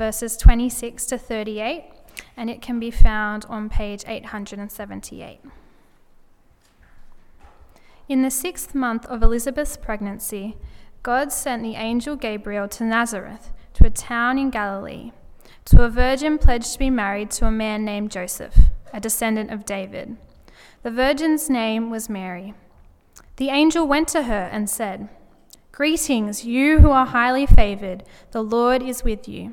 verses 26 to 38, and it can be found on page 878. In the sixth month of Elizabeth's pregnancy, God sent the angel Gabriel to Nazareth, to a town in Galilee, to a virgin pledged to be married to a man named Joseph, a descendant of David. The virgin's name was Mary. The angel went to her and said, Greetings, you who are highly favored, the Lord is with you.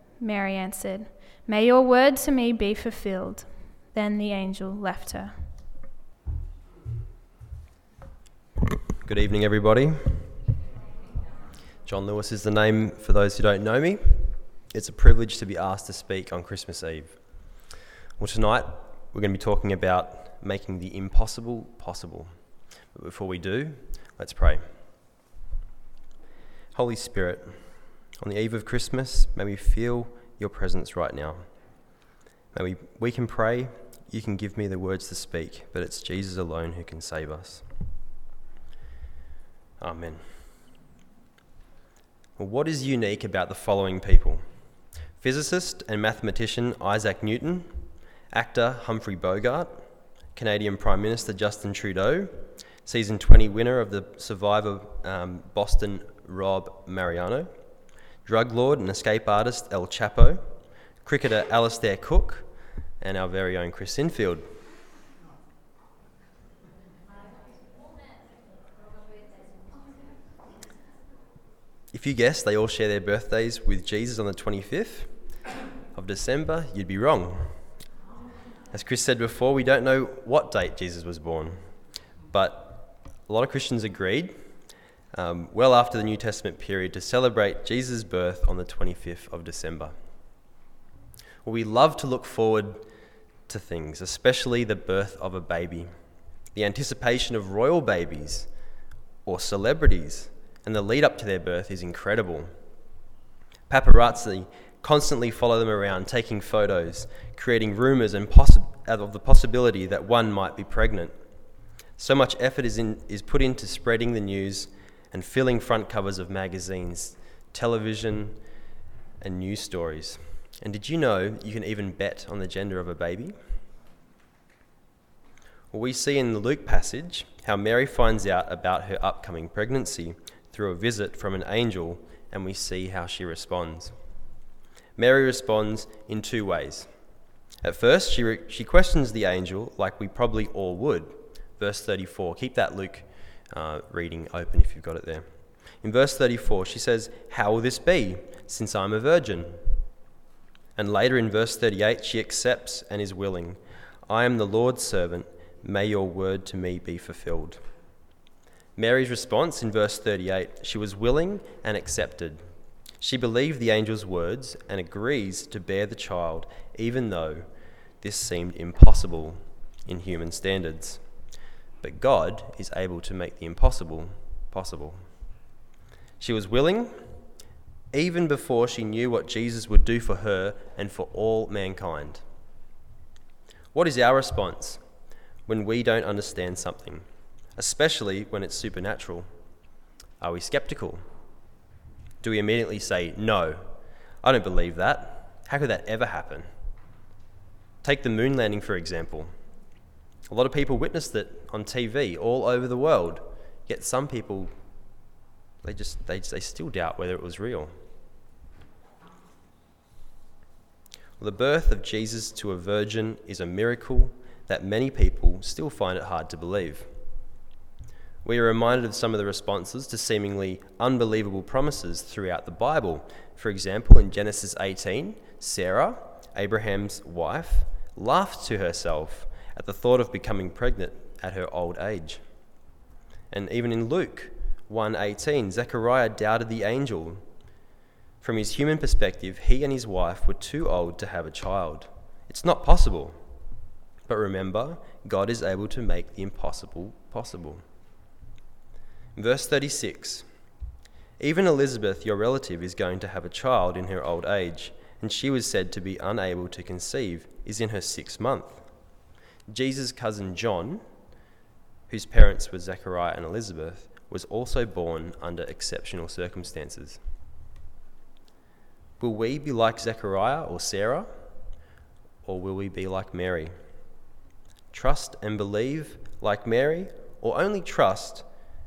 Mary answered. May your word to me be fulfilled. Then the angel left her. Good evening, everybody. John Lewis is the name for those who don't know me. It's a privilege to be asked to speak on Christmas Eve. Well, tonight we're going to be talking about making the impossible possible. But before we do, let's pray. Holy Spirit, on the eve of Christmas, may we feel your presence right now. May we, we can pray, you can give me the words to speak, but it's Jesus alone who can save us. Amen. Well, what is unique about the following people? Physicist and mathematician Isaac Newton, actor Humphrey Bogart, Canadian Prime Minister Justin Trudeau, season 20 winner of the Survivor um, Boston Rob Mariano, drug lord and escape artist El Chapo, cricketer Alastair Cook, and our very own Chris Sinfield. If you guessed they all share their birthdays with Jesus on the 25th of December, you'd be wrong. As Chris said before, we don't know what date Jesus was born, but a lot of Christians agreed, um, well after the New Testament period, to celebrate Jesus' birth on the 25th of December. Well, we love to look forward to things, especially the birth of a baby, the anticipation of royal babies or celebrities and the lead up to their birth is incredible. Paparazzi constantly follow them around, taking photos, creating rumours and poss- of the possibility that one might be pregnant. So much effort is, in, is put into spreading the news and filling front covers of magazines, television, and news stories. And did you know you can even bet on the gender of a baby? Well, we see in the Luke passage how Mary finds out about her upcoming pregnancy through a visit from an angel, and we see how she responds. Mary responds in two ways. At first, she, re- she questions the angel, like we probably all would. Verse 34. Keep that Luke uh, reading open if you've got it there. In verse 34, she says, How will this be, since I'm a virgin? And later in verse 38, she accepts and is willing. I am the Lord's servant. May your word to me be fulfilled. Mary's response in verse 38 she was willing and accepted. She believed the angel's words and agrees to bear the child, even though this seemed impossible in human standards. But God is able to make the impossible possible. She was willing even before she knew what Jesus would do for her and for all mankind. What is our response when we don't understand something? especially when it's supernatural? Are we skeptical? Do we immediately say, No, I don't believe that? How could that ever happen? Take the moon landing, for example. A lot of people witnessed it on TV all over the world, yet some people, they just, they, they still doubt whether it was real. Well, the birth of Jesus to a virgin is a miracle that many people still find it hard to believe. We are reminded of some of the responses to seemingly unbelievable promises throughout the Bible. For example, in Genesis 18, Sarah, Abraham's wife, laughed to herself at the thought of becoming pregnant at her old age. And even in Luke 1:18, Zechariah doubted the angel. From his human perspective, he and his wife were too old to have a child. It's not possible. But remember, God is able to make the impossible possible. Verse 36 Even Elizabeth, your relative, is going to have a child in her old age, and she was said to be unable to conceive, is in her sixth month. Jesus' cousin John, whose parents were Zechariah and Elizabeth, was also born under exceptional circumstances. Will we be like Zechariah or Sarah, or will we be like Mary? Trust and believe like Mary, or only trust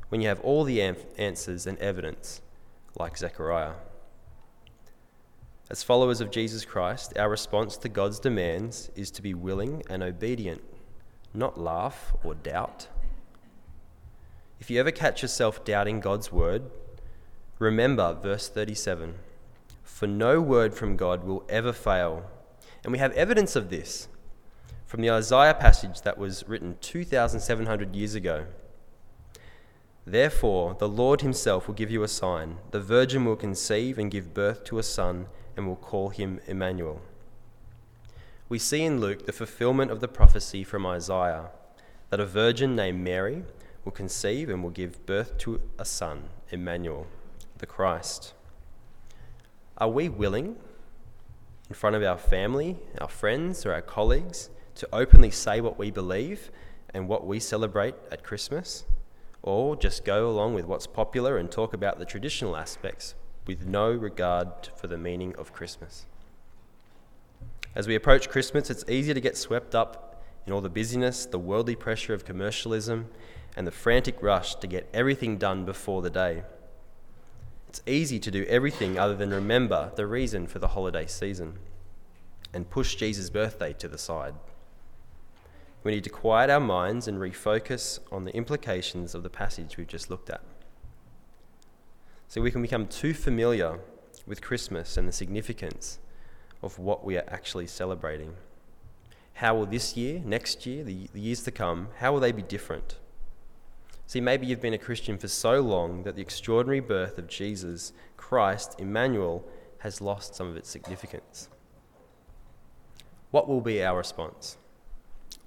when you have all the answers and evidence like Zechariah? As followers of Jesus Christ, our response to God's demands is to be willing and obedient, not laugh or doubt. If you ever catch yourself doubting God's word, remember verse 37 For no word from God will ever fail. And we have evidence of this from the Isaiah passage that was written 2,700 years ago. Therefore, the Lord himself will give you a sign. The virgin will conceive and give birth to a son, and will call him Emmanuel. We see in Luke the fulfillment of the prophecy from Isaiah that a virgin named Mary will conceive and will give birth to a son, Emmanuel, the Christ. Are we willing, in front of our family, our friends, or our colleagues, to openly say what we believe and what we celebrate at Christmas? Or just go along with what's popular and talk about the traditional aspects with no regard for the meaning of Christmas? As we approach Christmas, it's easy to get swept up in all the busyness, the worldly pressure of commercialism, and the frantic rush to get everything done before the day. It's easy to do everything other than remember the reason for the holiday season and push Jesus' birthday to the side. We need to quiet our minds and refocus on the implications of the passage we've just looked at. So we can become too familiar with Christmas and the significance of what we are actually celebrating. How will this year, next year, the, the years to come, how will they be different? See, maybe you've been a Christian for so long that the extraordinary birth of Jesus Christ, Emmanuel, has lost some of its significance. What will be our response?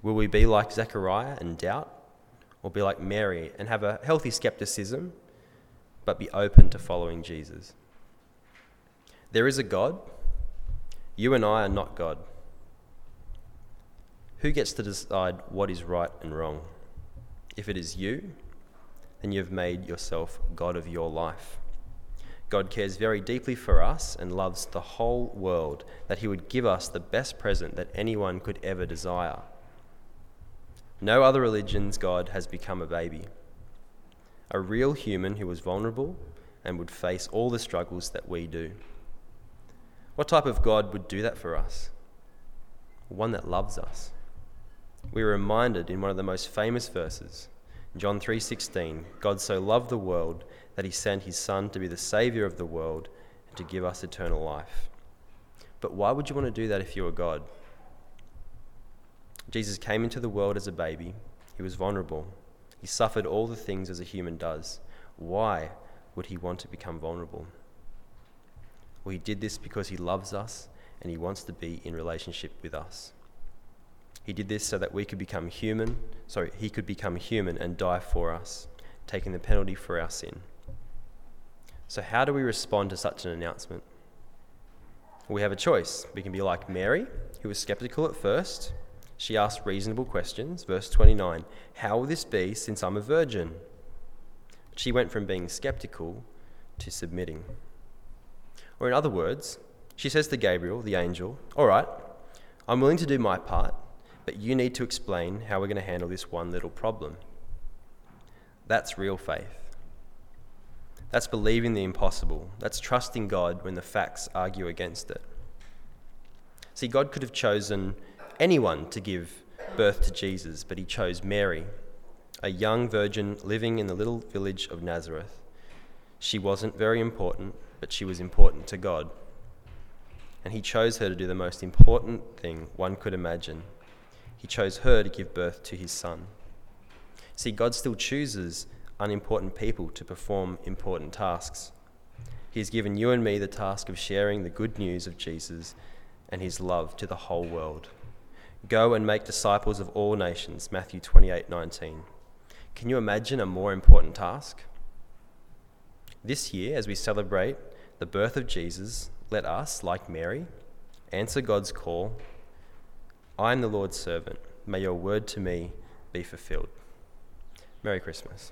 Will we be like Zechariah and doubt, or be like Mary and have a healthy skepticism, but be open to following Jesus? There is a God. You and I are not God. Who gets to decide what is right and wrong? If it is you, then you have made yourself God of your life. God cares very deeply for us and loves the whole world, that He would give us the best present that anyone could ever desire. No other religion's God has become a baby, a real human who was vulnerable and would face all the struggles that we do. What type of God would do that for us? One that loves us. We are reminded in one of the most famous verses John 3:16, God so loved the world that he sent his son to be the savior of the world and to give us eternal life. But why would you want to do that if you were God? Jesus came into the world as a baby. He was vulnerable. He suffered all the things as a human does. Why would he want to become vulnerable? Well, he did this because he loves us and he wants to be in relationship with us. He did this so that we could become human, sorry, he could become human and die for us, taking the penalty for our sin. So, how do we respond to such an announcement? We have a choice. We can be like Mary, who was skeptical at first. She asked reasonable questions. Verse 29 How will this be since I'm a virgin? She went from being skeptical to submitting. Or, in other words, she says to Gabriel, the angel, All right, I'm willing to do my part, but you need to explain how we're going to handle this one little problem. That's real faith. That's believing the impossible. That's trusting God when the facts argue against it. See, God could have chosen anyone to give birth to Jesus, but he chose Mary, a young virgin living in the little village of Nazareth. She wasn't very important, but she was important to God. And he chose her to do the most important thing one could imagine. He chose her to give birth to his son. See, God still chooses unimportant people to perform important tasks. He has given you and me the task of sharing the good news of Jesus and his love to the whole world. Go and make disciples of all nations, Matthew 28:19. Can you imagine a more important task? This year as we celebrate the birth of Jesus, let us, like Mary, answer God's call. I am the Lord's servant. May your word to me be fulfilled. Merry Christmas.